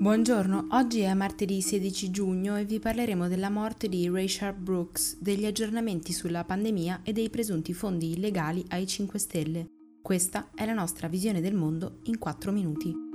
Buongiorno, oggi è martedì 16 giugno e vi parleremo della morte di Sharp Brooks, degli aggiornamenti sulla pandemia e dei presunti fondi illegali ai 5 Stelle. Questa è la nostra visione del mondo in 4 minuti.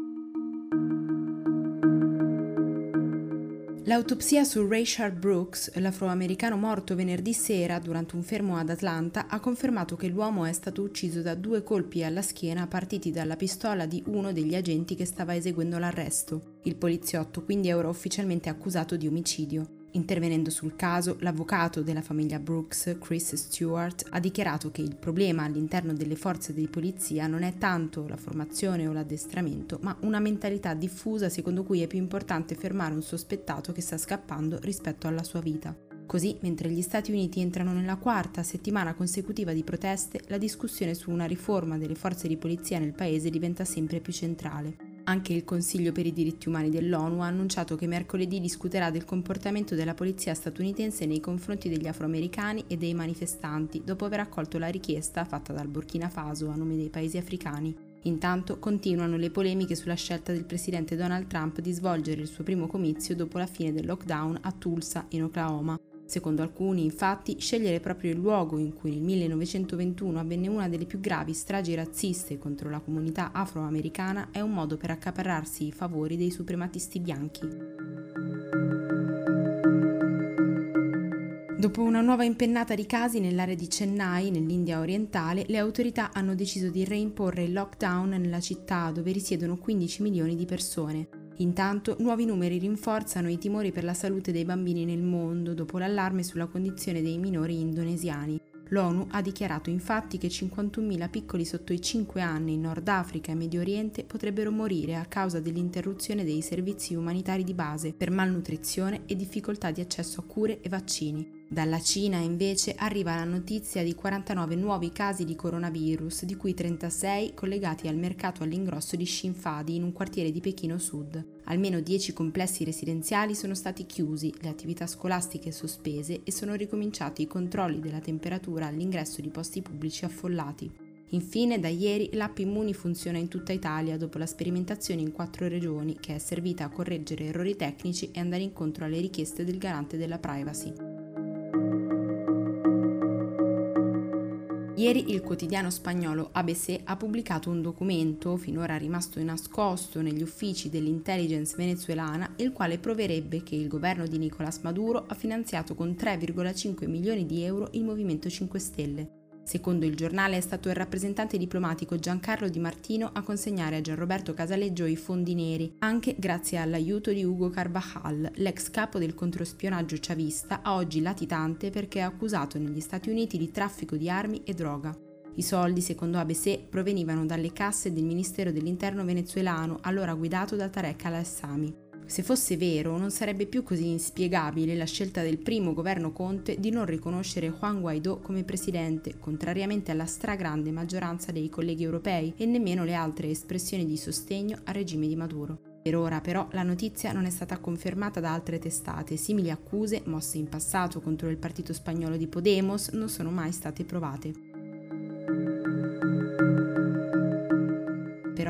L'autopsia su Rayshard Brooks, l'afroamericano morto venerdì sera durante un fermo ad Atlanta, ha confermato che l'uomo è stato ucciso da due colpi alla schiena partiti dalla pistola di uno degli agenti che stava eseguendo l'arresto. Il poliziotto quindi è ora ufficialmente accusato di omicidio. Intervenendo sul caso, l'avvocato della famiglia Brooks, Chris Stewart, ha dichiarato che il problema all'interno delle forze di polizia non è tanto la formazione o l'addestramento, ma una mentalità diffusa secondo cui è più importante fermare un sospettato che sta scappando rispetto alla sua vita. Così, mentre gli Stati Uniti entrano nella quarta settimana consecutiva di proteste, la discussione su una riforma delle forze di polizia nel paese diventa sempre più centrale. Anche il Consiglio per i diritti umani dell'ONU ha annunciato che mercoledì discuterà del comportamento della polizia statunitense nei confronti degli afroamericani e dei manifestanti, dopo aver accolto la richiesta fatta dal Burkina Faso a nome dei paesi africani. Intanto continuano le polemiche sulla scelta del presidente Donald Trump di svolgere il suo primo comizio dopo la fine del lockdown a Tulsa, in Oklahoma. Secondo alcuni, infatti, scegliere proprio il luogo in cui nel 1921 avvenne una delle più gravi stragi razziste contro la comunità afroamericana è un modo per accaparrarsi i favori dei suprematisti bianchi. Dopo una nuova impennata di casi nell'area di Chennai, nell'India orientale, le autorità hanno deciso di reimporre il lockdown nella città dove risiedono 15 milioni di persone. Intanto, nuovi numeri rinforzano i timori per la salute dei bambini nel mondo dopo l'allarme sulla condizione dei minori indonesiani. L'ONU ha dichiarato infatti che 51.000 piccoli sotto i 5 anni in Nord Africa e Medio Oriente potrebbero morire a causa dell'interruzione dei servizi umanitari di base per malnutrizione e difficoltà di accesso a cure e vaccini. Dalla Cina invece arriva la notizia di 49 nuovi casi di coronavirus, di cui 36 collegati al mercato all'ingrosso di Xinfadi in un quartiere di Pechino Sud. Almeno 10 complessi residenziali sono stati chiusi, le attività scolastiche sospese e sono ricominciati i controlli della temperatura all'ingresso di posti pubblici affollati. Infine, da ieri l'app Immuni funziona in tutta Italia dopo la sperimentazione in quattro regioni, che è servita a correggere errori tecnici e andare incontro alle richieste del garante della privacy. Ieri il quotidiano spagnolo ABC ha pubblicato un documento, finora rimasto nascosto negli uffici dell'intelligence venezuelana, il quale proverebbe che il governo di Nicolás Maduro ha finanziato con 3,5 milioni di euro il Movimento 5 Stelle. Secondo il giornale è stato il rappresentante diplomatico Giancarlo Di Martino a consegnare a Gianroberto Casaleggio i fondi neri, anche grazie all'aiuto di Ugo Carvajal, l'ex capo del controspionaggio chavista, a oggi latitante perché è accusato negli Stati Uniti di traffico di armi e droga. I soldi, secondo ABC, provenivano dalle casse del Ministero dell'Interno venezuelano, allora guidato da Tarek al-Assami. Se fosse vero, non sarebbe più così inspiegabile la scelta del primo governo Conte di non riconoscere Juan Guaidó come presidente, contrariamente alla stragrande maggioranza dei colleghi europei e nemmeno le altre espressioni di sostegno al regime di Maduro. Per ora però la notizia non è stata confermata da altre testate, simili accuse mosse in passato contro il partito spagnolo di Podemos non sono mai state provate.